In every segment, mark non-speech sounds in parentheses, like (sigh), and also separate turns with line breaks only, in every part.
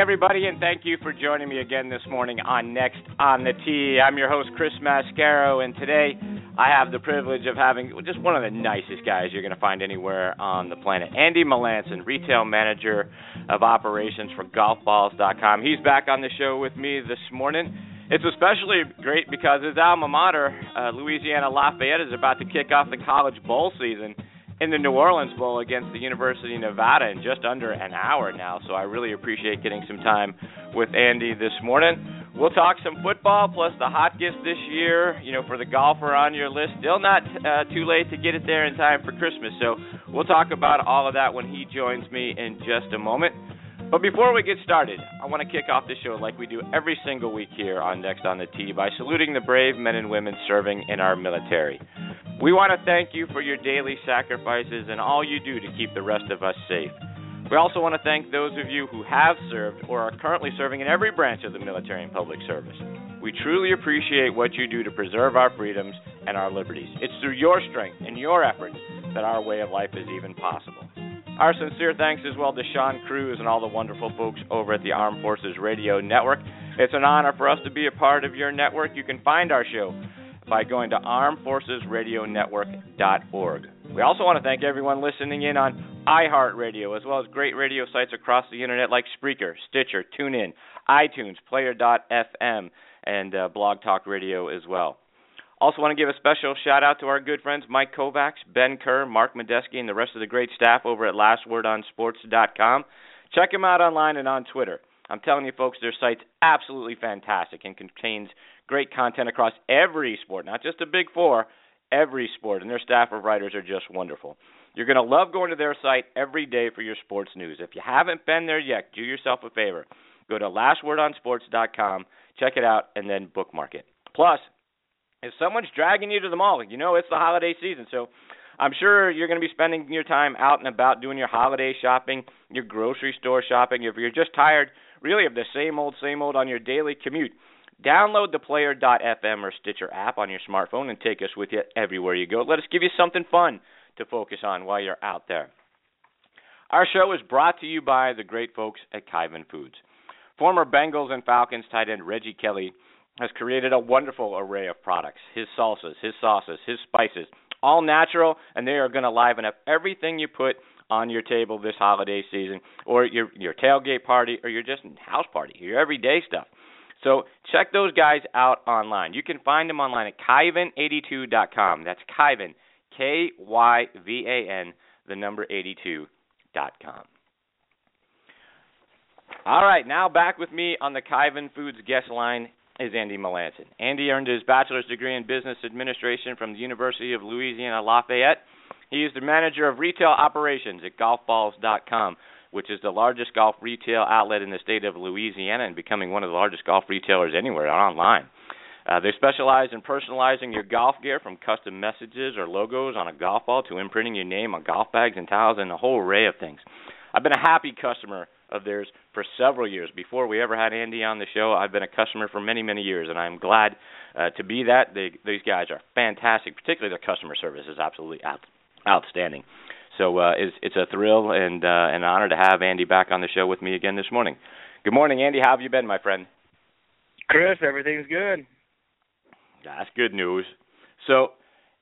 Everybody, and thank you for joining me again this morning on Next on the Tee. I'm your host, Chris Mascaro, and today I have the privilege of having just one of the nicest guys you're going to find anywhere on the planet, Andy Melancon, retail manager of operations for GolfBalls.com. He's back on the show with me this morning. It's especially great because his alma mater, uh, Louisiana Lafayette, is about to kick off the college bowl season in the New Orleans Bowl against the University of Nevada in just under an hour now. So I really appreciate getting some time with Andy this morning. We'll talk some football plus the hot gifts this year, you know, for the golfer on your list. Still not uh, too late to get it there in time for Christmas. So we'll talk about all of that when he joins me in just a moment. But before we get started, I want to kick off the show like we do every single week here on Next on the Tee by saluting the brave men and women serving in our military. We want to thank you for your daily sacrifices and all you do to keep the rest of us safe. We also want to thank those of you who have served or are currently serving in every branch of the military and public service. We truly appreciate what you do to preserve our freedoms and our liberties. It's through your strength and your efforts that our way of life is even possible. Our sincere thanks as well to Sean Cruz and all the wonderful folks over at the Armed Forces Radio Network. It's an honor for us to be a part of your network. You can find our show by going to armedforcesradionetwork.org. We also want to thank everyone listening in on iHeartRadio, as well as great radio sites across the internet like Spreaker, Stitcher, TuneIn, iTunes, Player.fm, and uh, Blog Talk Radio as well. Also, want to give a special shout out to our good friends Mike Kovacs, Ben Kerr, Mark Medeski, and the rest of the great staff over at LastWordOnSports.com. Check them out online and on Twitter. I'm telling you, folks, their site's absolutely fantastic and contains great content across every sport, not just the big four, every sport, and their staff of writers are just wonderful. You're going to love going to their site every day for your sports news. If you haven't been there yet, do yourself a favor. Go to lastwordonsports.com, check it out, and then bookmark it. Plus, if someone's dragging you to the mall, you know it's the holiday season, so I'm sure you're going to be spending your time out and about doing your holiday shopping, your grocery store shopping. If you're just tired, really, of the same old, same old on your daily commute, download the Player.fm or Stitcher app on your smartphone and take us with you everywhere you go. Let us give you something fun to focus on while you're out there. Our show is brought to you by the great folks at Kyvan Foods. Former Bengals and Falcons tight end Reggie Kelly has created a wonderful array of products his salsas, his sauces, his spices, all natural, and they are going to liven up everything you put on your table this holiday season, or your your tailgate party, or your just house party, your everyday stuff. So check those guys out online. You can find them online at Kyvan82.com. That's Kyvan, K Y V A N, the number 82.com. All right, now back with me on the Kyvan Foods guest line is Andy Melancon. Andy earned his bachelor's degree in business administration from the University of Louisiana Lafayette. He is the manager of retail operations at golfballs.com, which is the largest golf retail outlet in the state of Louisiana and becoming one of the largest golf retailers anywhere online. Uh, they specialize in personalizing your golf gear from custom messages or logos on a golf ball to imprinting your name on golf bags and towels and a whole array of things. I've been a happy customer of theirs for several years. Before we ever had Andy on the show, I've been a customer for many, many years, and I'm glad uh, to be that. They, these guys are fantastic. Particularly their customer service is absolutely out, outstanding. So uh, it's, it's a thrill and uh, an honor to have Andy back on the show with me again this morning. Good morning, Andy. How have you been, my friend?
Chris, everything's good.
That's good news. So,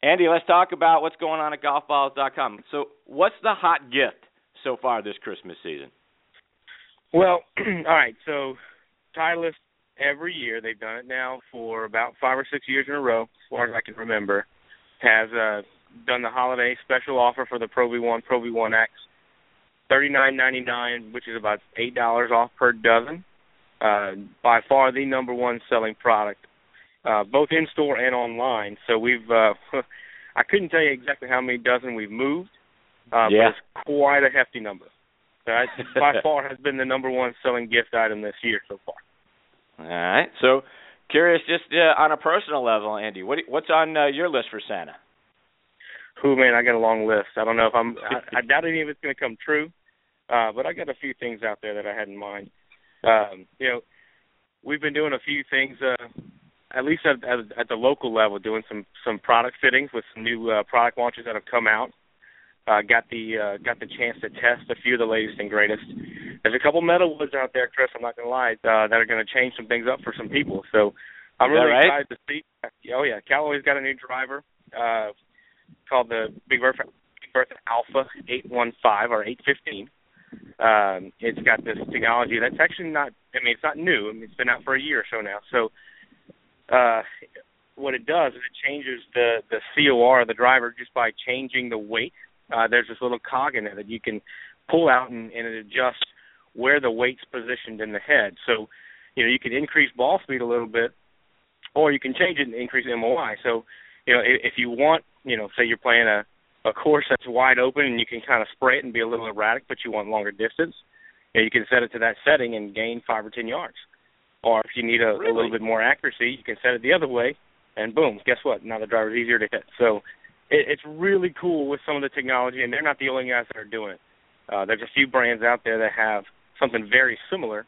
Andy, let's talk about what's going on at golfballs.com. So, what's the hot gift so far this Christmas season?
Well, (clears throat) all right. So Titleist every year. They've done it now for about five or six years in a row, as far as I can remember. Has uh, done the holiday special offer for the Pro V1, Pro V1X, thirty nine ninety nine, which is about eight dollars off per dozen. Uh, by far the number one selling product, uh, both in store and online. So we've uh, (laughs) I couldn't tell you exactly how many dozen we've moved, uh,
yeah.
but it's quite a hefty number. So that (laughs) by far has been the number one selling gift item this year so far.
All right. So curious, just uh, on a personal level, Andy, what what's on uh, your list for Santa?
Who man, I got a long list. I don't know if I'm. I, (laughs) I doubt any of it's going to come true, uh, but I got a few things out there that I had in mind. Um, you know, we've been doing a few things, uh, at least at, at, at the local level, doing some some product fittings with some new uh, product launches that have come out. Uh, got the uh, got the chance to test a few of the latest and greatest. There's a couple metal woods out there, Chris. I'm not gonna lie, uh, that are going to change some things up for some people. So I'm really
right?
excited to see. Oh yeah, Callaway's got a new driver uh, called the Big Bertha, Big Bertha Alpha 815 or 815. Um, it's got this technology that's actually not. I mean, it's not new. I mean, it's been out for a year or so now. So uh, what it does is it changes the the COR of the driver just by changing the weight. Uh, there's this little cog in there that you can pull out and, and it adjusts where the weight's positioned in the head. So, you know, you can increase ball speed a little bit, or you can change it and increase MOI. So, you know, if, if you want, you know, say you're playing a a course that's wide open and you can kind of spray it and be a little erratic, but you want longer distance, you, know, you can set it to that setting and gain five or ten yards. Or if you need a,
Really?
a little bit more accuracy, you can set it the other way, and boom, guess what? Now the driver's easier to hit. So it, it's really cool with some of the technology, and they're not the only guys that are doing it. Uh, there's a few brands out there that have something very similar.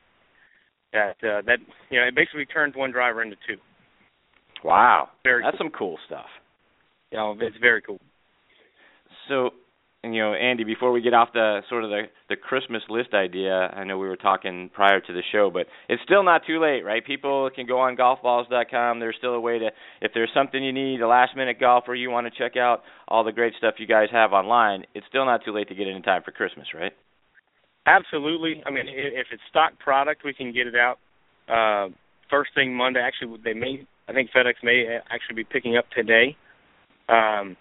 That uh, that you know it basically turns one driver into two.
Wow,
Very
that's some cool stuff.
You know, it's very cool.
So, you know, Andy, before we get off the sort of the the Christmas list idea, I know we were talking prior to the show, but it's still not too late, right? People can go on golfballs.com. There's still a way to, if there's something you need, a last minute golfer you want to check out, all the great stuff you guys have online. It's still not too late to get it in time for Christmas, right?
Absolutely. I mean, if it's stock product, we can get it out uh, first thing Monday. Actually, they may. I think FedEx may actually be picking up today. Um,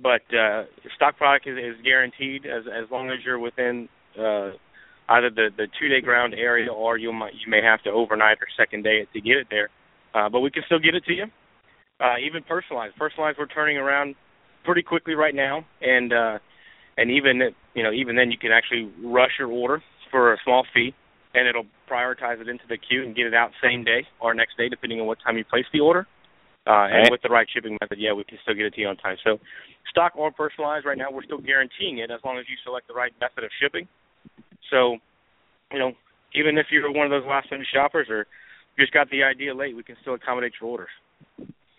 but uh, stock product is, is guaranteed as as long as you're within uh, either the the two day ground area or you might you may have to overnight or second day to get it there. Uh, but we can still get it to you. Uh, even personalized. Personalized, we're turning around pretty quickly right now, and uh, and even you know even then you can actually rush your order for a small fee, and it'll prioritize it into the queue and get it out same day or next day depending on what time you place the order. Uh, Uh, and
Right.
with the right shipping method, yeah, we can still get it to you on time. So, stock or personalized, right now we're still guaranteeing it as long as you select the right method of shipping. So, you know, even if you're one of those last minute shoppers or just got the idea late, we can still accommodate your orders.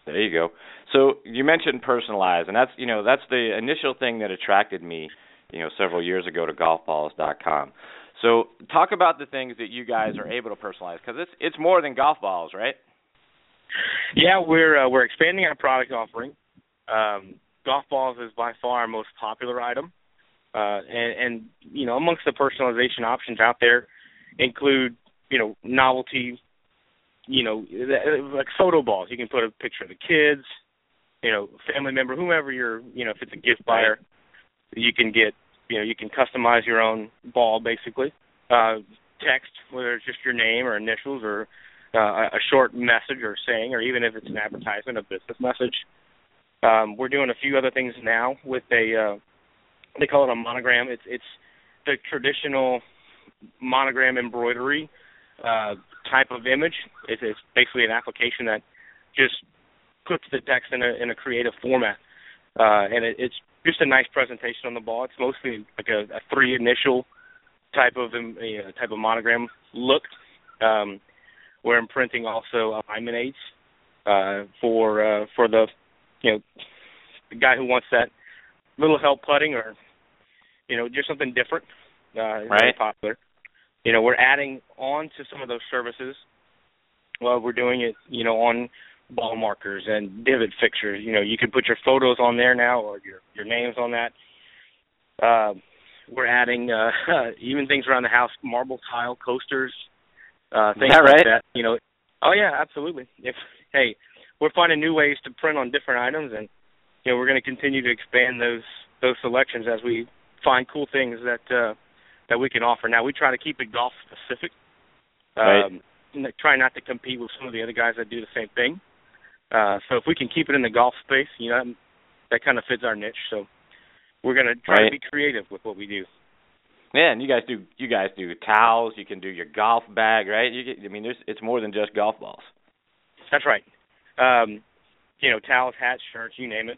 There you go. So you mentioned personalized, and that's you know that's the initial thing that attracted me, you know, several years ago to golfballs.com. So talk about the things that you guys are able to personalize because it's it's more than golf balls, right?
Yeah, we're uh, we're expanding our product offering. Um, golf balls is by far our most popular item, uh, and, and you know amongst the personalization options out there include you know novelty, you know like photo balls. You can put a picture of the kids, you know, family member, whomever you're, you know, if it's a gift buyer, you can get, you know, you can customize your own ball basically. Uh, text, whether it's just your name or initials or uh, a short message or saying, or even if it's an advertisement, a business message. Um, we're doing a few other things now with a, uh, they call it a monogram. It's it's the traditional monogram embroidery uh, type of image. It's, it's basically an application that just puts the text in a in a creative format, uh, and it, it's just a nice presentation on the ball. It's mostly like a, a three initial type of um, uh, type of monogram look. Um, we're imprinting also alignment aids uh, for uh, for the you know the guy who wants that little help putting or you know just something different. Uh,
Right.
popular. You know we're adding on to some of those services. Well, we're doing it you know on ball markers and divot fixtures. You know you can put your photos on there now or your your names on that. Uh, we're adding uh, (laughs) even things around the house, marble tile coasters, uh, things
that
like
right?
that. You know, oh yeah, absolutely. If hey, we're finding new ways to print on different items, and you know we're going to continue to expand those those selections as we find cool things that uh, that we can offer. Now we try to keep it golf specific.
Right.
Um, try not to compete with some of the other guys that do the same thing. Uh, so if we can keep it in the golf space, you know, that, that kind of fits our niche. So we're going to try
Right.
to be creative with what we do.
And you guys do you guys do towels. You can do your golf bag, right? You get, I mean, there's it's more than just golf balls.
That's right. Um, you know, towels, hats, shirts, you name it.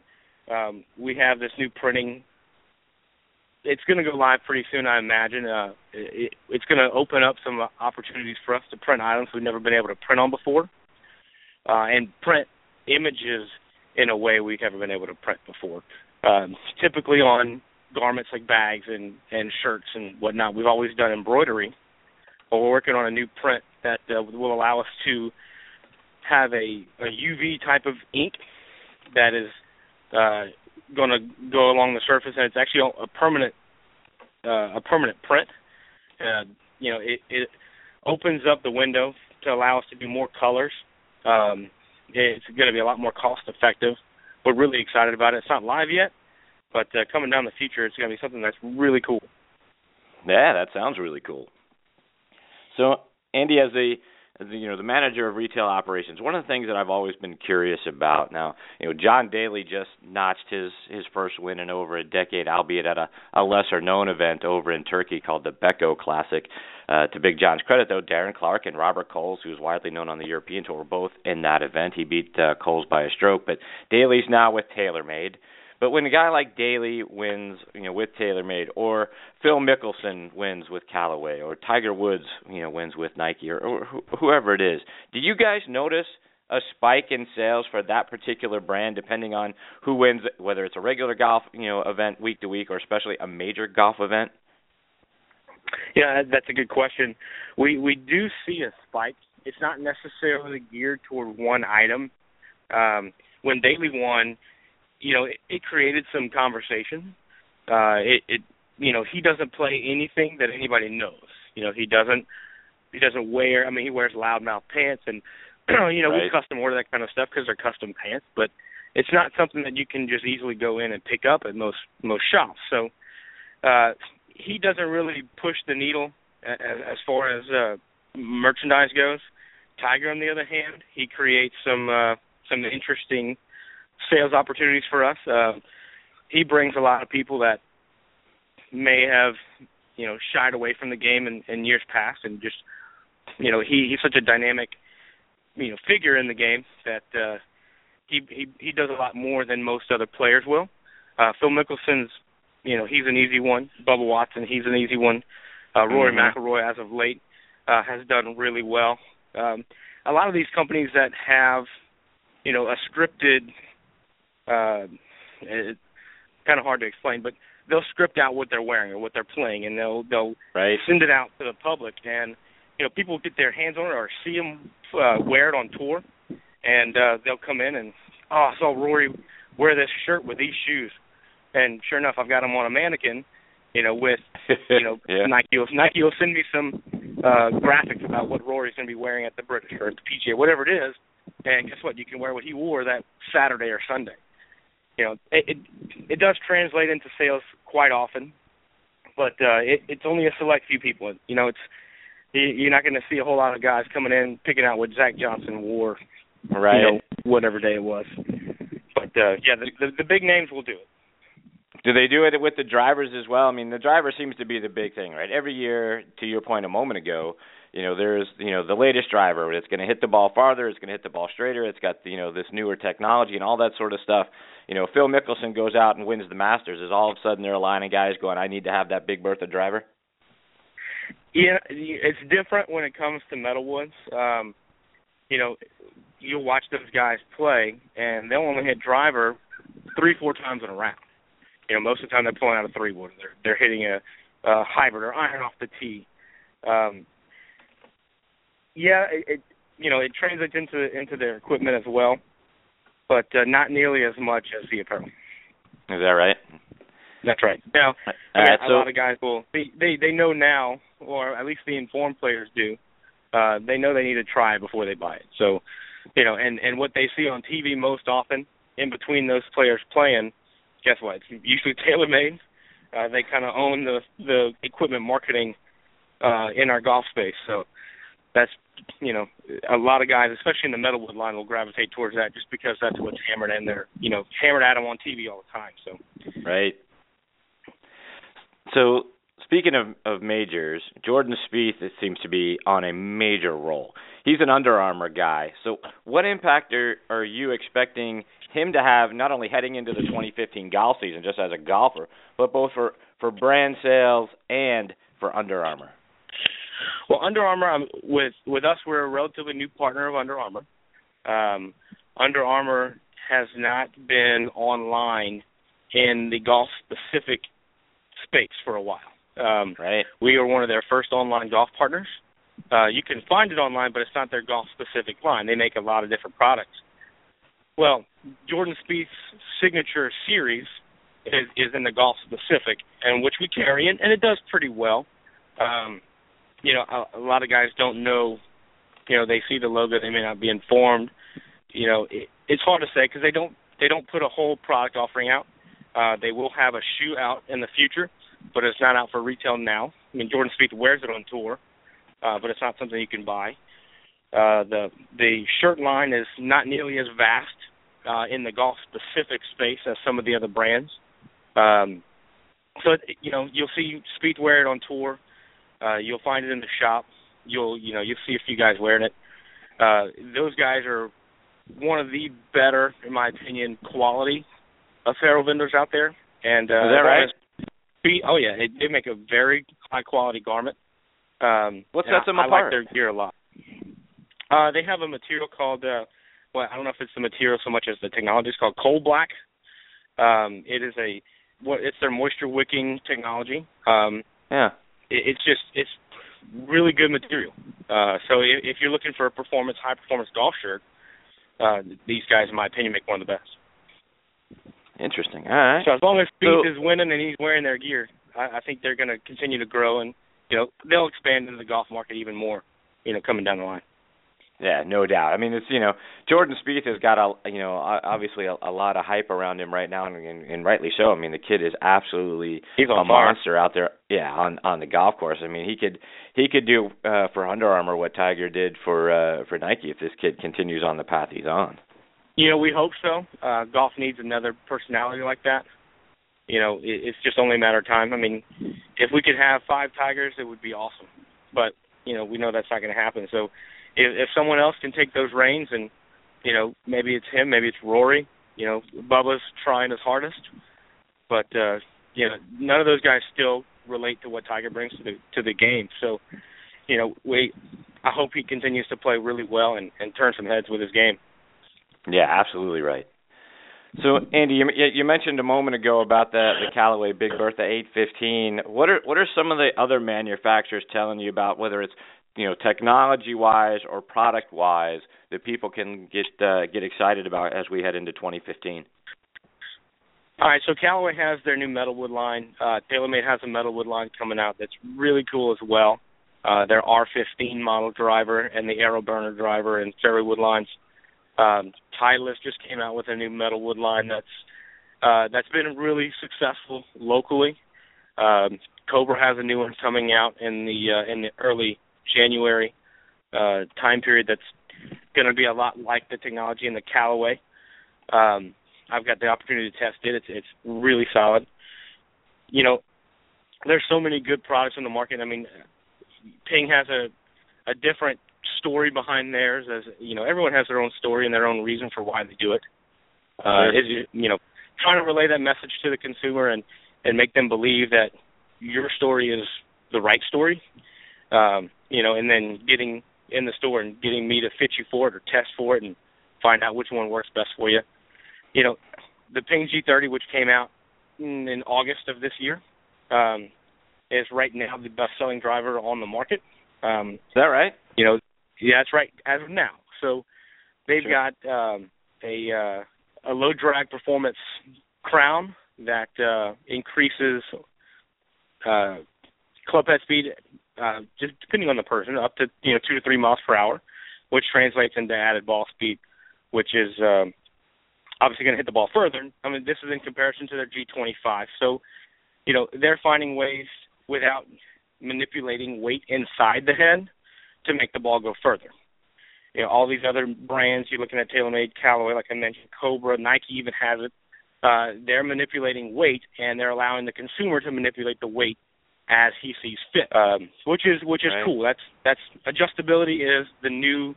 Um, we have this new printing. It's going to go live pretty soon, I imagine. Uh, it, it's going to open up some opportunities for us to print items we've never been able to print on before, uh, and print images in a way we've never been able to print before. Um, typically on garments like bags and and shirts and whatnot, we've always done embroidery. But we're working on a new print that uh, will allow us to have a, a UV type of ink that is uh, going to go along the surface, and it's actually a permanent uh, a permanent print. Uh, you know, it, it opens up the window to allow us to do more colors. Um, it's going to be a lot more cost effective. We're really excited about it. It's not live yet, but uh, coming down the future, it's going to be something that's really cool.
Yeah, that sounds really cool. So, Andy, as a as the, you know the manager of retail operations, one of the things that I've always been curious about. Now, you know, John Daly just notched his his first win in over a decade, albeit at a, a lesser known event over in Turkey called the Beko Classic. Uh, to Big John's credit, though, Darren Clarke and Robert Coles, who's widely known on the European tour, were both in that event. He beat uh, Coles by a stroke, but Daly's now with TaylorMade. But when a guy like Daly wins, you know, with TaylorMade, or Phil Mickelson wins with Callaway, or Tiger Woods, you know, wins with Nike, or, or wh- whoever it is, do you guys notice a spike in sales for that particular brand, depending on who wins, whether it's a regular golf, you know, event week to week, or especially a major golf event?
Yeah, that's a good question. We we do see a spike. It's not necessarily geared toward one item. Um, when Daly won, you know, it, it created some conversation. Uh, it, it, you know, he doesn't play anything that anybody knows. You know, he doesn't, he doesn't wear. I mean, he wears loudmouth pants, and (clears throat) you know, we custom order that kind of stuff because they're custom pants. But it's not something that you can just easily go in and pick up at most most shops. So, uh, he doesn't really push the needle as, as far as uh, merchandise goes. Tiger, on the other hand, he creates some uh, some interesting sales opportunities for us. Uh, he brings a lot of people that may have, you know, shied away from the game in, in years past, and just, you know, he he's such a dynamic, you know, figure in the game that uh, he he he does a lot more than most other players will. Uh, Phil Mickelson's, you know, he's an easy one. Bubba Watson, he's an easy one. Uh, Rory
Mhm.
McIlroy, as of late, uh, has done really well. Um, a lot of these companies that have, you know, a scripted, uh, it's kind of hard to explain, but they'll script out what they're wearing or what they're playing, and they'll they'll
Right.
send it out to the public, and you know, people get their hands on it or see them uh, wear it on tour, and uh, they'll come in and oh, I saw Rory wear this shirt with these shoes, and sure enough, I've got them on a mannequin, you know, with you know (laughs)
yeah.
Nike will Nike will send me some uh graphics about what Rory's going to be wearing at the British or at the PGA, whatever it is, and guess what? You can wear what he wore that Saturday or Sunday. You know, it it, it does translate into sales quite often, but uh it, it's only a select few people. You know, it's you- you're not going to see a whole lot of guys coming in picking out what Zach Johnson wore,
Right.
you know, whatever day it was. But uh yeah, the, the the big names will do it.
Do they do it with the drivers as well? I mean, the driver seems to be the big thing, right? Every year, to your point a moment ago, you know, there's you know the latest driver. It's going to hit the ball farther. It's going to hit the ball straighter. It's got you know this newer technology and all that sort of stuff. You know, Phil Mickelson goes out and wins the Masters. Is all of a sudden there a line of guys going, I need to have that Big Bertha driver?
Yeah, it's different when it comes to metalwoods. Um, you know, you'll watch those guys play, and they'll only hit driver three, four times in a round. You know, most of the time they're pulling out a three wood. They're they're hitting a, a hybrid or iron off the tee. Um, yeah, it, it you know it translates into into their equipment as well, but uh, not nearly as much as the apparel.
Is that right?
That's right. Now, I
All
mean,
right,
a lot of guys will they they they know now, or at least the informed players do, uh, they know they need to try before they buy it. So, you know, and and what they see on TV most often in between those players playing, guess what? It's usually TaylorMade. Uh, they kind of own the the equipment marketing uh, in our golf space. So that's you know a lot of guys, especially in the metalwood line, will gravitate towards that just because that's what's hammered in there. You know, hammered at them on TV all the time. So
right. So speaking of of majors, Jordan Spieth it seems to be on a major roll. He's an Under Armour guy. So what impact are are you expecting him to have not only heading into the 2015 golf season just as a golfer, but both for for brand sales and for Under Armour?
Well, Under Armour um, with with us, we're a relatively new partner of Under Armour. Um, Under Armour has not been online in the golf specific space for a while. Um,
right.
We are one of their first online golf partners. Uh, you can find it online, but it's not their golf specific line. They make a lot of different products. Well, Jordan Spieth's signature series is, is in the golf specific, and which we carry, and, and it does pretty well. Um, you know, a, a lot of guys don't know. You know, they see the logo, they may not be informed. You know, it, it's hard to say because they don't they don't put a whole product offering out. Uh, they will have a shoe out in the future, but it's not out for retail now. I mean, Jordan Spieth wears it on tour, uh, but it's not something you can buy. Uh, the the shirt line is not nearly as vast uh, in the golf specific space as some of the other brands. Um, so you know you'll see Spieth wear it on tour. Uh, you'll find it in the shop. You'll you know you'll see a few guys wearing it. Uh, those guys are one of the better, in my opinion, quality apparel vendors out there. And uh,
is that right?
Oh yeah, they, they make a very high quality garment. Um,
what sets them
I,
apart?
I like their gear a lot. Uh, they have a material called uh, well, I don't know if it's the material so much as the technology. It's called Cold Black. Um, it is a what it's their moisture wicking technology. Um,
yeah it,
it's just it's really good material. Uh, so if, if you're looking for a performance, high performance golf shirt, uh, these guys, in my opinion, make one of the best.
Interesting. All right.
So as long as Spieth
so,
is winning and he's wearing their gear, I, I think they're going to continue to grow, and you know they'll expand into the golf market even more. You know, coming down the line.
Yeah, no doubt. I mean, it's you know Jordan Spieth has got a you know obviously a, a lot of hype around him right now, and, and, and rightly so. I mean, the kid is absolutely
He's
a
fire.
monster out there. Yeah, on on the golf course. I mean, he could he could do uh, for Under Armour what Tiger did for uh, for Nike if this kid continues on the path he's on.
You know, we hope so. Uh, golf needs another personality like that. You know, it, it's just only a matter of time. I mean, if we could have five Tigers, it would be awesome. But you know, we know that's not going to happen. So if, if someone else can take those reins and you know maybe it's him, maybe it's Rory. You know, Bubba's trying his hardest, but uh, you know none of those guys still relate to what Tiger brings to the to the game. So you know we I hope he continues to play really well and, and turn some heads with his game.
Yeah, absolutely right. So Andy, you, you mentioned a moment ago about the the Callaway Big Bertha 815. What are what are some of the other manufacturers telling you about whether it's you know technology wise or product wise that people can get uh, get excited about as we head into 2015?
All right, so Callaway has their new metalwood line. Uh, TaylorMade has a metalwood line coming out that's really cool as well. Uh, their R15 model driver and the AeroBurner driver and Fairway lines. Um, Titleist just came out with a new metalwood line that's uh, that's been really successful locally. Um, Cobra has a new one coming out in the uh, in the early January uh, time period that's going to be a lot like the technology in the Callaway. Um, I've got the opportunity to test it. It's it's really solid. You know, there's so many good products on the market. I mean, Ping has a a different story behind theirs. As you know, everyone has their own story and their own reason for why they do it. Uh, is you know, trying to relay that message to the consumer and and make them believe that your story is the right story um, you know, and then getting in the store and getting me to fit you for it or test for it and find out which one works best for you. You know, the Ping G30, which came out in, in August of this year, um, is right now the best-selling driver on the market. Um,
is that right?
You know, yeah, that's right as of now. So they've
sure.
got um, a uh, a low drag performance crown that uh, increases uh, club head speed uh, just depending on the person, up to you know two to three miles per hour, which translates into added ball speed, which is um, obviously going to hit the ball further. I mean, this is in comparison to their G25. So, you know, they're finding ways without manipulating weight inside the head to make the ball go further. You know, all these other brands, you're looking at TaylorMade, Callaway, like I mentioned, Cobra, Nike even has it. Uh, they're manipulating weight and they're allowing the consumer to manipulate the weight as he sees fit, um, which is which is
right.
cool. That's that's adjustability is the new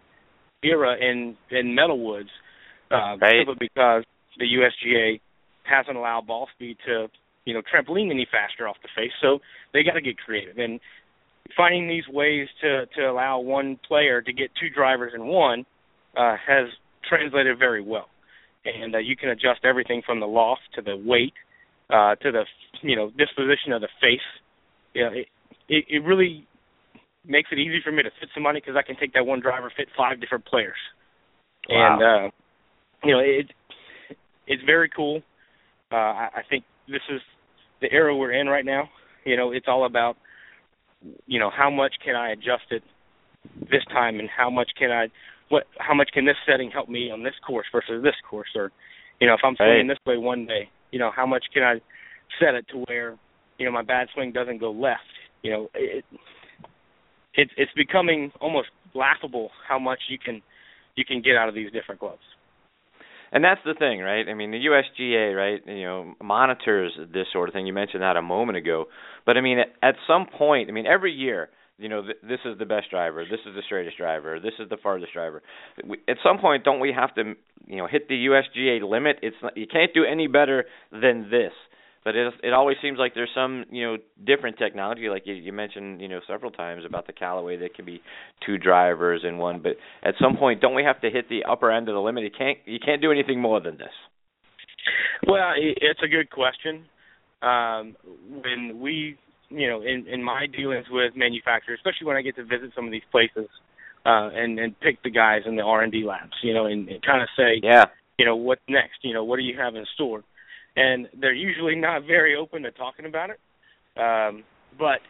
era in in metal woods, uh,
right.
simply because the USGA hasn't allowed ball speed to you know trampoline any faster off the face, so they got to get creative and finding these ways to to allow one player to get two drivers in one uh, has translated very well, and uh, you can adjust everything from the loft to the weight uh, to the you know disposition of the face you know, it, it it really makes it easy for me to fit somebody because I can take that one driver fit five different players,
Wow.
and uh, you know it it's very cool. Uh, I, I think this is the era we're in right now. You know, it's all about you know how much can I adjust it this time, and how much can I what how much can this setting help me on this course versus this course, or you know if I'm swinging
Right.
this way one day, you know how much can I set it to where you know my bad swing doesn't go left. You know, it, it's it's becoming almost laughable how much you can you can get out of these different gloves.
And that's the thing, right? I mean, the USGA, right? You know, monitors this sort of thing. You mentioned that a moment ago, but I mean, at, some point, I mean, every year, you know, th- this is the best driver, this is the straightest driver, this is the farthest driver. We, at some point, don't we have to, you know, hit the USGA limit? It's not, you can't do any better than this. But it it always seems like there's some you know different technology, like you, you mentioned you know several times about the Callaway that can be two drivers in one. But at some point, don't we have to hit the upper end of the limit? You can't you can't do anything more than this.
Well, it's a good question. Um, when we, you know, in in my dealings with manufacturers, especially when I get to visit some of these places, uh, and and pick the guys in the R and D labs, you know, and, and kind of say,
Yeah,
you know, what's next? You know, what do you have in store? And they're usually not very open to talking about it, um, but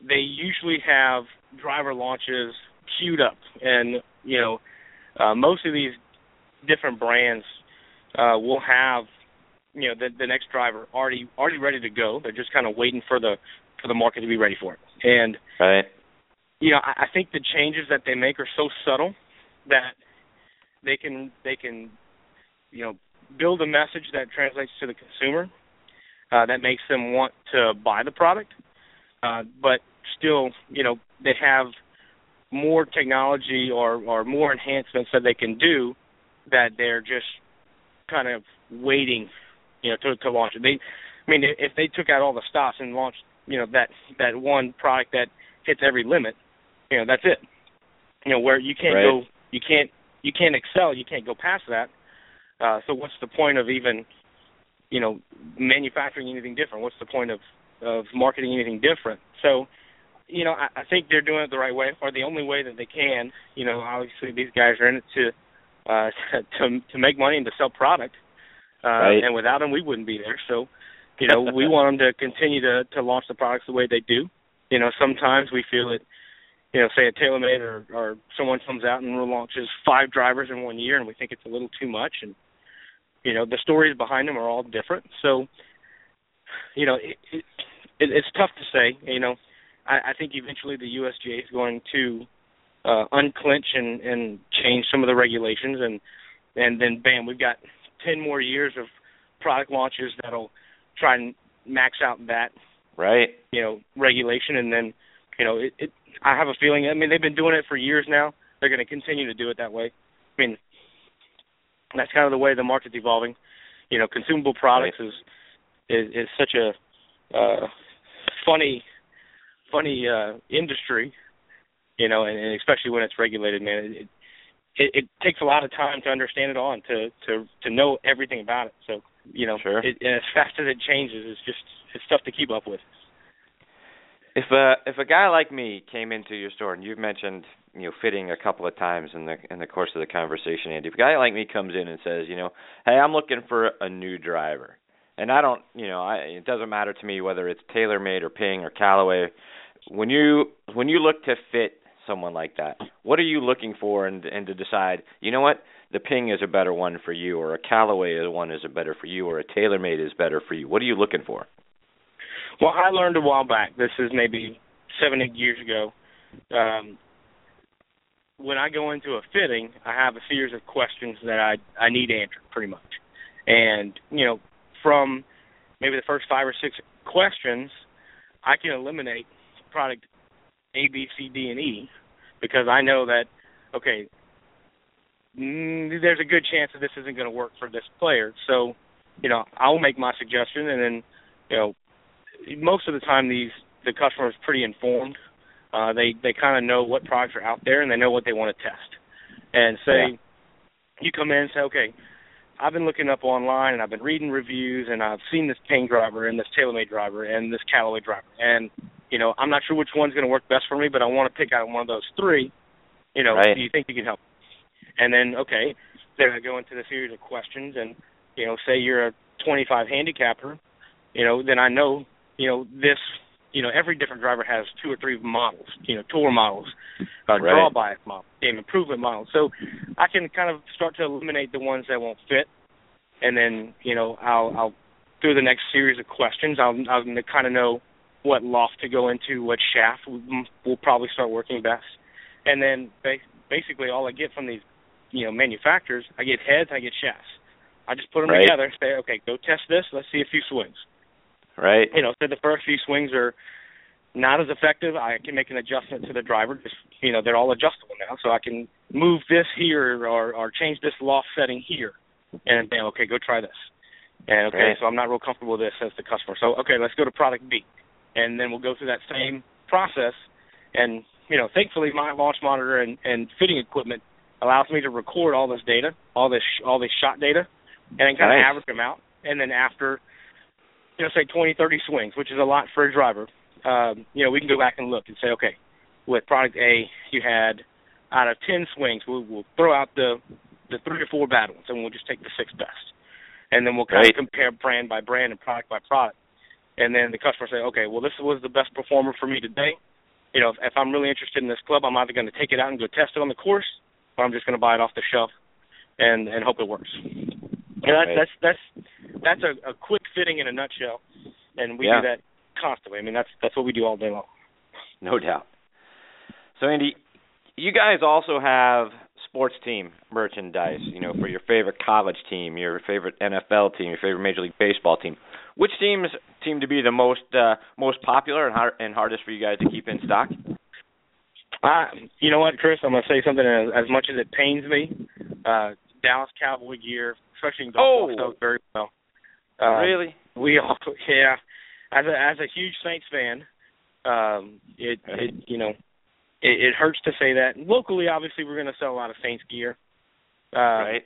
they usually have driver launches queued up, and you know, uh, most of these different brands uh, will have you know the, the next driver already already ready to go. They're just kind of waiting for the for the market to be ready for it. And
right.
you know, I, I think the changes that they make are so subtle that they can they can you know build a message that translates to the consumer uh, that makes them want to buy the product, uh, but still you know they have more technology or or more enhancements that they can do that they're just kind of waiting you know to to launch it. They I mean if they took out all the stops and launched you know that that one product that hits every limit, you know that's it. You know where you can't
Right.
go you can't you can't excel, you can't go past that. Uh so what's the point of even you know manufacturing anything different? What's the point of of marketing anything different? So you know, I, I think they're doing it the right way, or the only way that they can. You know, obviously these guys are in it to uh (laughs) to to make money and to sell product. Uh
Right.
and without them we wouldn't be there. So, you know, we want them to continue to to launch the products the way they do. You know, sometimes we feel it you know, say a TaylorMade or or someone comes out and launches five drivers in one year and we think it's a little too much and you know, the stories behind them are all different. So, you know, it, it, it it's tough to say, you know. I, I think eventually the USGA is going to uh, unclench and, and change some of the regulations, and and then bam, we've got ten more years of product launches that'll try and max out that
Right.
you know regulation, and then you know it, it. I have a feeling. I mean, they've been doing it for years now. They're going to continue to do it that way. I mean, that's kind of the way the market's evolving. You know, consumable products is is is such a uh, funny funny uh industry, you know, and, and especially when it's regulated, man. It, it it takes a lot of time to understand it all and to to to know everything about it. So, you know,
Sure.
it, and as fast as it changes, it's just it's tough to keep up with.
If a if a guy like me came into your store and you've mentioned you know fitting a couple of times in the in the course of the conversation, Andy, if a guy like me comes in and says, you know, hey, I'm looking for a new driver, and I don't, you know, I it doesn't matter to me whether it's TaylorMade or Ping or Callaway, when you when you look to fit someone like that, what are you looking for and and to decide, you know what, the Ping is a better one for you, or a Callaway is one is a better for you, or a TaylorMade is better for you. What are you looking for?
Well, I learned a while back. This is maybe seven, eight years ago. Um, when I go into a fitting, I have a series of questions that I I need answered, pretty much. And you know, from maybe the first five or six questions, I can eliminate product A, B, C, D, and E because I know that okay, mm, there's a good chance that this isn't going to work for this player. So, you know, I'll make my suggestion, and then, you know, most of the time these the customer is pretty informed. Uh, they they kind of know what products are out there, and they know what they want to test. And say, yeah. you come in and say, okay, I've been looking up online and I've been reading reviews and I've seen this Ping driver and this TaylorMade driver and this Callaway driver and you know I'm not sure which one's going to work best for me, but I want to pick out one of those three. You know,
right.
do you think you can help? And then okay, then I go into the series of questions and you know say you're a 25 handicapper, you know then I know you know this you know every different driver has two or three models, you know tour models, uh,
right.
draw bias models, game improvement models. So I can kind of start to eliminate the ones that won't fit, and then you know I'll I'll through the next series of questions I'll I'll kind of know what loft to go into, what shaft will, probably start working best, and then basically all I get from these you know manufacturers, I get heads, I get shafts. I just put them
right.
together, say okay, go test this, let's see a few swings.
Right.
You know, so the first few swings are not as effective. I can make an adjustment to the driver. Just you know, they're all adjustable now, so I can move this here or or change this loft setting here, and then okay, go try this. And okay,
right.
so I'm not real comfortable with this as the customer. So okay, let's go to product B, and then we'll go through that same process. And you know, thankfully, my launch monitor and and fitting equipment allows me to record all this data, all this all this shot data, and then kind
nice.
of average them out. And then after, you know, say 20, 30 swings, which is a lot for a driver, um, you know, we can go back and look and say, okay, with product A, you had out of 10 swings, we'll, we'll throw out the the three or four bad ones, and we'll just take the six best, and then we'll kind
right.
of compare brand by brand and product by product, and then the customer say, okay, well, this was the best performer for me today. You know, if, if I'm really interested in this club, I'm either going to take it out and go test it on the course, or I'm just going to buy it off the shelf and and hope it works. And that's that's that's that's a, a quick fitting in a nutshell, and we
Yeah.
do that constantly. I mean, that's that's what we do all day long.
No doubt. So Andy, you guys also have sports team merchandise, you know, for your favorite college team, your favorite NFL team, your favorite Major League Baseball team. Which teams seem to be the most uh, most popular and, hard, and hardest for you guys to keep in stock?
Uh, you know what, Chris? I'm going to say something as, as much as it pains me. Uh, Dallas Cowboy gear, especially in golf,
Oh.
sells very well. Uh,
really?
We (laughs) all, yeah. As a as a huge Saints fan, um, it it you know, it, it hurts to say that. Locally, obviously, we're going to sell a lot of Saints gear. Uh,
right.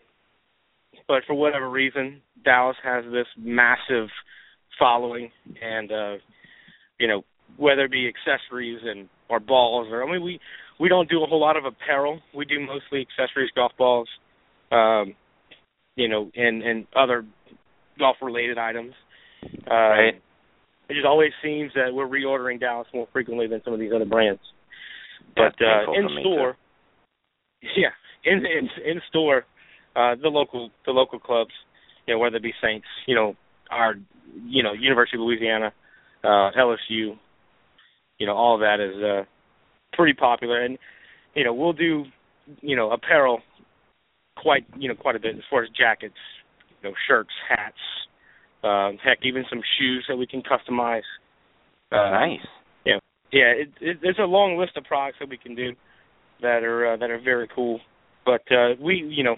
but for whatever reason, Dallas has this massive following, and uh, you know whether it be accessories and or balls, or I mean we we don't do a whole lot of apparel. We do mostly accessories, golf balls, um, you know, and and other golf related items. Uh,
Right.
It just always seems that we're reordering Dallas more frequently than some of these other brands. But uh, in store, (laughs) yeah, in in in store, uh, the local the local clubs, you know, whether it be Saints, you know, our you know University of Louisiana, uh, LSU, you know, all of that is uh, pretty popular, and you know we'll do you know apparel quite you know quite a bit as far as jackets, you know, shirts, hats, um, heck, even some shoes that we can customize. Uh,
nice.
yeah, it, it, there's a long list of products that we can do that are uh, that are very cool. But uh, we, you know,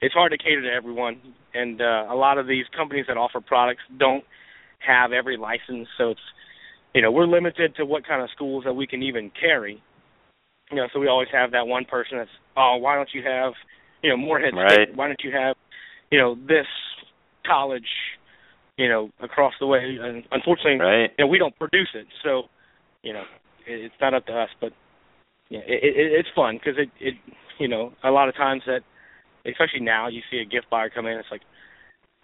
it's hard to cater to everyone, and uh, a lot of these companies that offer products don't have every license, so it's you know we're limited to what kind of schools that we can even carry. You know, so we always have that one person that's, oh, why don't you have, you know, Moorhead
Right.
State? Why don't you have, you know, this college, you know, across the way? And unfortunately,
Right.
you know, we don't produce it, so you know, it, it's not up to us. But yeah, it, it, it's fun because it, it, you know, a lot of times that, especially now, you see a gift buyer come in, it's like,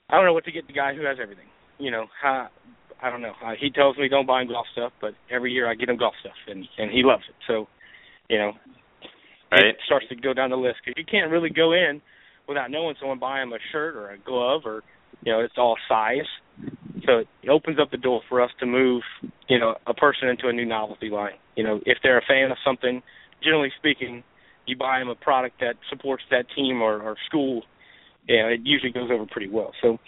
I don't know what to get the guy who has everything. You know, how, I don't know. Uh, he tells me don't buy him golf stuff, but every year I get him golf stuff, and and he loves it. So, you know,
right.
it starts to go down the list because you can't really go in without knowing someone buy him a shirt or a glove or you know it's all size. So it opens up the door for us to move, you know, a person into a new novelty line. You know, if they're a fan of something, generally speaking, you buy them a product that supports that team or, or school. Yeah, it usually goes over pretty well. So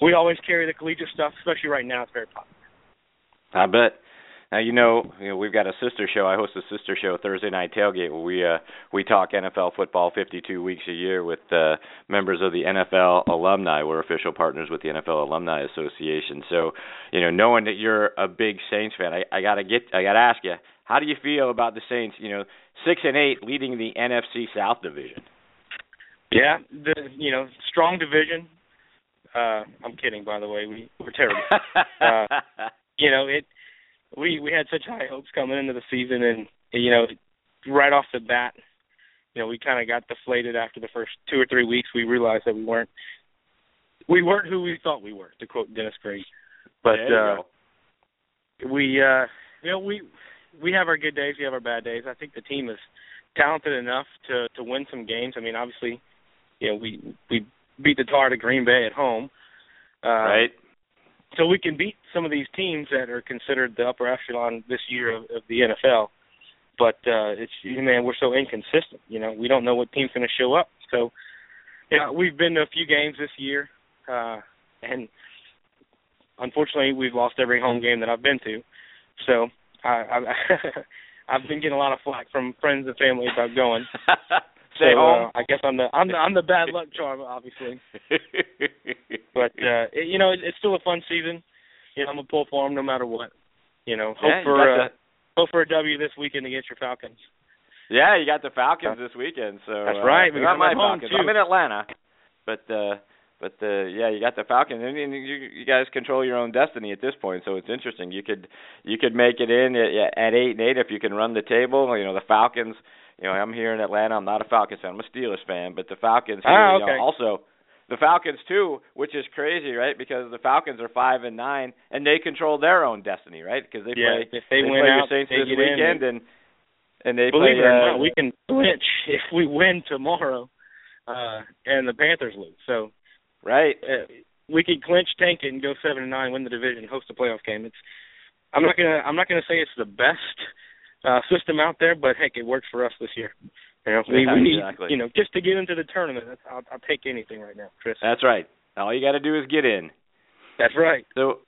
we always carry the collegiate stuff, especially right now. It's very popular.
I bet. Now you know, you know we've got a sister show. I host a sister show Thursday night tailgate where we uh we talk NFL football 52 weeks a year with uh members of the NFL alumni. We're official partners with the NFL Alumni Association. So, you know, knowing that you're a big Saints fan, I I got to get I got to ask you, how do you feel about the Saints, you know, 6 and 8 leading the NFC South division?
Yeah, the you know, strong division. Uh I'm kidding by the way. We we're terrible. (laughs) uh you know, it we we had such high hopes coming into the season, and you know, right off the bat, you know, we kind of got deflated after the first two or three weeks. We realized that we weren't we weren't who we thought we were, to quote Dennis Green. But uh, we uh, you know we we have our good days, we have our bad days. I think the team is talented enough to to win some games. I mean, obviously, you know, we we beat the Tar to Green Bay at home. Uh,
right
so we can beat some of these teams that are considered the upper echelon this year of, of the NFL. But uh it's man, we're so inconsistent. You know, we don't know what team's going to show up. So, yeah, we've been to a few games this year, uh, and unfortunately, we've lost every home game that I've been to. So, I, I (laughs) I've been getting a lot of flack from friends and family about going. (laughs)
Stay
so,
home.
Uh, I guess I'm the I'm the I'm the bad luck charm, obviously. (laughs) but uh it, you know, it, it's still a fun season. You know, I'm gonna pull for them no matter what. You know, hope
yeah,
for uh, hope for a W this weekend against your Falcons.
yeah, you got the Falcons this weekend, so
That's
uh,
right. We got
my
home,
Falcons.
too.
I'm in Atlanta, but uh but uh yeah, you got the Falcons, and, and you you guys control your own destiny at this point. So it's interesting. You could you could make it in at, at eight and eight if you can run the table. You know, the Falcons. You know, I'm here in Atlanta. I'm not a Falcons fan. I'm a Steelers fan, but the Falcons. Here,
Ah,
you know, also, the Falcons too, which is crazy, right? Because the Falcons are five and nine, and they control their own destiny, right? Because they
yeah,
play
if they, win
play
out,
your Saints
they
this weekend,
in.
and and they
Believe
play.
it or
uh,
not, we can clinch (laughs) if we win tomorrow, uh, and the Panthers lose. So
right.
uh, we could clinch, tank it, and go seven and nine, win the division, host a playoff game. It's I'm not gonna I'm not gonna say it's the best uh, system out there, but heck, it works for us this year. You know, we,
Yeah,
we need
exactly.
you know just to get into the tournament. That's, I'll, I'll take anything right now, Chris.
That's right. All you got to do is get in.
That's right.
So,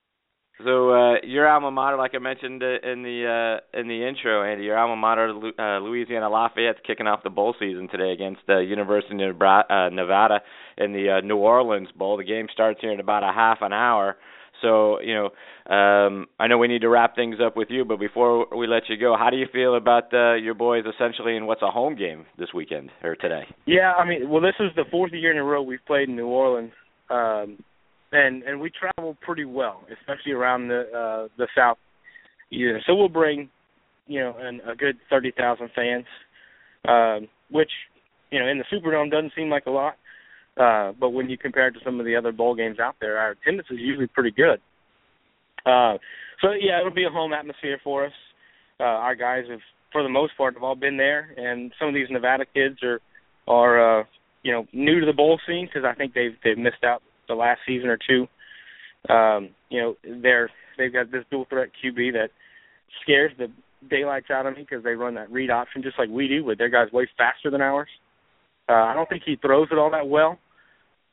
so uh, your alma mater, like I mentioned uh, in the uh, in the intro, Andy, your alma mater, uh, Louisiana Lafayette's kicking off the bowl season today against the University of uh, Nevada in the uh, New Orleans Bowl. The game starts here in about a half an hour. So, you know, um, I know we need to wrap things up with you, but before we let you go, how do you feel about uh, your boys essentially in what's a home game this weekend or today?
Yeah, I mean, well, this is the fourth year in a row we've played in New Orleans, um, and and we travel pretty well, especially around the uh, the South. Yeah, so we'll bring, you know, an, a good thirty thousand fans, um, which, you know, in the Superdome doesn't seem like a lot, uh, but when you compare it to some of the other bowl games out there, our attendance is usually pretty good. Uh, so yeah, it'll be a home atmosphere for us. Uh, our guys have, for the most part, have all been there, and some of these Nevada kids are are uh, you know new to the bowl scene because I think they've they've missed out the last season or two. Um, you know they're they've got this dual threat QB that scares the daylights out of me because they run that read option just like we do, but their guys way faster than ours. Uh, I don't think he throws it all that well,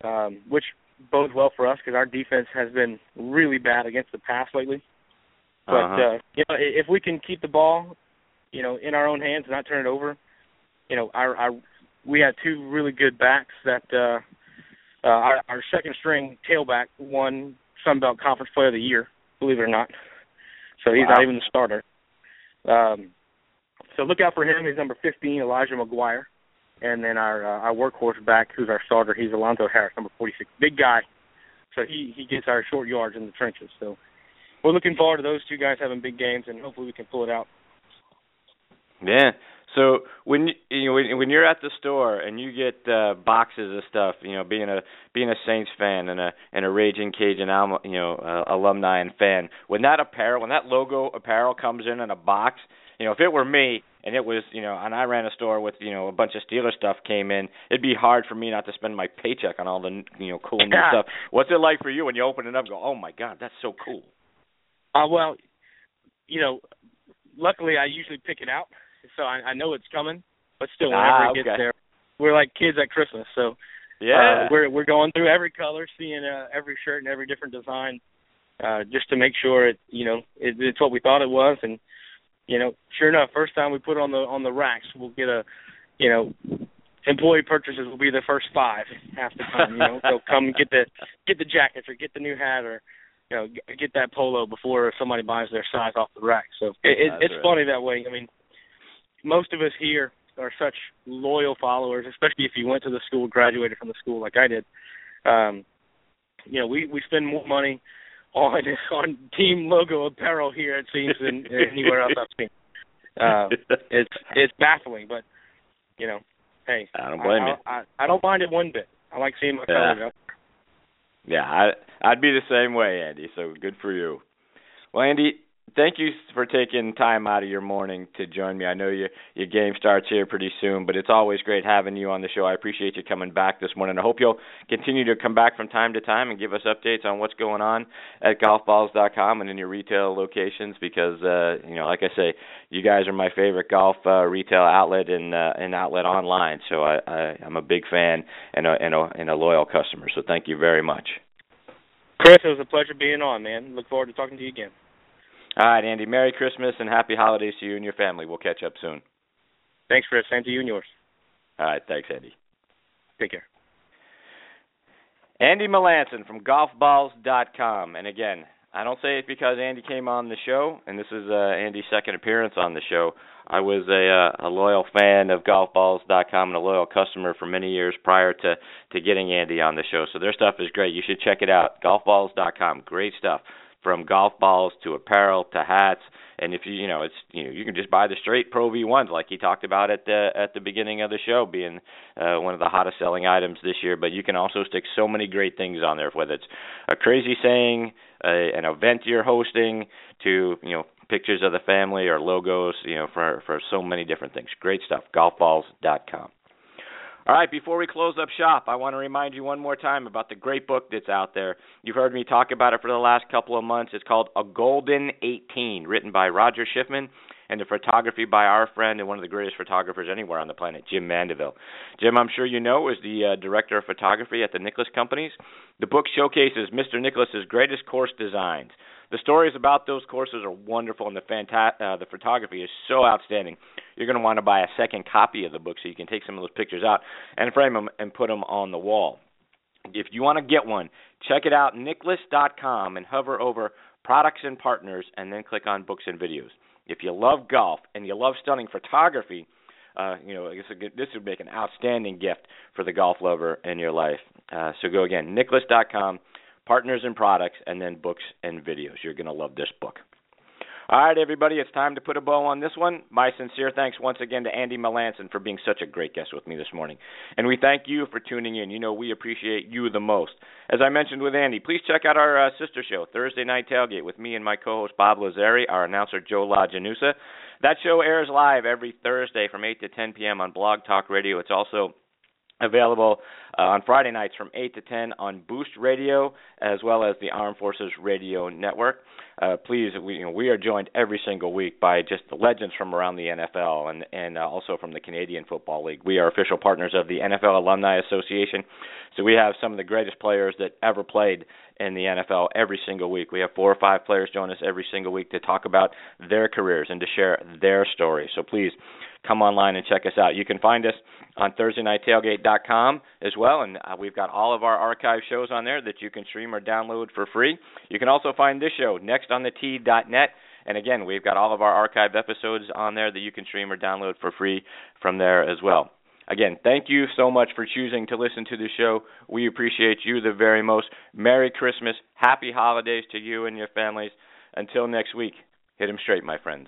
um, which bodes well for us because our defense has been really bad against the pass lately. But
Uh-huh.
uh, you know, if we can keep the ball, you know, in our own hands and not turn it over, you know, our our we had two really good backs that uh, uh, our, our second string tailback won Sun Belt Conference Player of the Year, believe it or not. So he's
Wow.
not even the starter. Um, so look out for him. He's number 15, Elijah McGuire, and then our uh, our workhorse back, who's our starter, he's Alonzo Harris, number 46, big guy. So he he gets our short yards in the trenches. So we're looking forward to those two guys having big games, and hopefully we can pull it out.
Yeah. So when you, you know, when, when you're at the store and you get uh, boxes of stuff, you know, being a being a Saints fan and a and a Raging Cajun, alma, you know, uh, alumni and fan, when that apparel, when that logo apparel comes in in a box, you know, if it were me and it was, you know, and I ran a store with, you know, a bunch of Steeler stuff came in, it'd be hard for me not to spend my paycheck on all the, you know, cool new stuff. What's it like for you when you open it up? and Go, oh my God, that's so cool.
Uh, well, you know, luckily I usually pick it out, so I, I know it's coming. But still, whenever
Ah,
it gets there, we're like kids at Christmas. So
Yeah.
uh, we're we're going through every color, seeing uh, every shirt and every different design, uh, just to make sure it, you know, it, it's what we thought it was. And you know, sure enough, first time we put on the on the racks, we'll get a, you know, employee purchases will be the first five half the time. You know, (laughs) they'll come get the get the jackets or get the new hat or you know get that polo before somebody buys their size off the rack. So it, it, it's
right.
funny that way. I mean, most of us here are such loyal followers, especially if you went to the school, graduated from the school like I did. Um, you know, we we spend more money on (laughs) on team logo apparel here it seems than anywhere else I've seen. Uh, (laughs) it's it's baffling, but you know, hey,
I don't blame
I,
you.
I, I don't mind it one bit. I like seeing my
Yeah.
colors up.
Yeah, I I'd be the same way, Andy. So good for you. Well, Andy, thank you for taking time out of your morning to join me. I know your your game starts here pretty soon, but it's always great having you on the show. I appreciate you coming back this morning. I hope you'll continue to come back from time to time and give us updates on what's going on at golfballs.com and in your retail locations because uh, you know, like I say, you guys are my favorite golf uh, retail outlet and uh, and outlet online. So I, I I'm a big fan and a, and a and a loyal customer. So thank you very much.
Chris, it was a pleasure being on, man. Look forward to talking to you again.
All right, Andy. Merry Christmas and happy holidays to you and your family. We'll catch up soon.
Thanks, Chris. Same to you and yours.
All right, thanks, Andy.
Take care.
Andy Melancon from golfballs.com. And again, I don't say it because Andy came on the show, and this is uh, Andy's second appearance on the show. I was a, uh, a loyal fan of golfballs.com and a loyal customer for many years prior to to getting Andy on the show. So their stuff is great. You should check it out. Golfballs.com, great stuff. From golf balls to apparel to hats, and if you you know it's you know you can just buy the straight Pro V ones like he talked about at the at the beginning of the show, being uh, one of the hottest selling items this year. But you can also stick so many great things on there, whether it's a crazy saying, a, an event you're hosting, to you know pictures of the family or logos, you know for for so many different things. Great stuff. Golfballs.com. All right, before we close up shop, I want to remind you one more time about the great book that's out there. You've heard me talk about it for the last couple of months. It's called A Golden 18, written by Roger Schiffman and the photography by our friend and one of the greatest photographers anywhere on the planet, Jim Mandeville. Jim, I'm sure you know, is the uh, director of photography at the Nicklaus Companies. The book showcases Mr. Nicklaus's greatest course designs. The stories about those courses are wonderful, and the fanta- uh, the photography is so outstanding. You're going to want to buy a second copy of the book so you can take some of those pictures out and frame them and put them on the wall. If you want to get one, check it out, nicklaus.com, and hover over products and partners, and then click on books and videos. If you love golf and you love stunning photography, uh, you know, this would make an outstanding gift for the golf lover in your life. Uh, so go again, nicklaus.com, partners and products, and then books and videos. You're going to love this book. All right, everybody, it's time to put a bow on this one. My sincere thanks once again to Andy Melancon for being such a great guest with me this morning. And we thank you for tuning in. You know, we appreciate you the most. As I mentioned with Andy, please check out our uh, sister show, Thursday Night Tailgate, with me and my co host Bob Lazari, our announcer Joe La Janusa. That show airs live every Thursday from 8 to 10 p.m. on Blog Talk Radio. It's also available uh, on Friday nights from 8 to 10 on Boost Radio as well as the Armed Forces Radio Network. Uh, please, we, you know, we are joined every single week by just the legends from around the NFL and and uh, also from the Canadian Football League. We are official partners of the NFL Alumni Association, so we have some of the greatest players that ever played in the NFL every single week. We have four or five players join us every single week to talk about their careers and to share their stories. So please come online and check us out. You can find us on ThursdayNightTailgate.com as well, and uh, we've got all of our archive shows on there that you can stream or download for free. You can also find this show next on the T.net. And again, we've got all of our archived episodes on there that you can stream or download for free from there as well. Again, thank you so much for choosing to listen to the show. We appreciate you the very most. Merry Christmas. Happy holidays to you and your families. Until next week, hit 'em straight, my friends.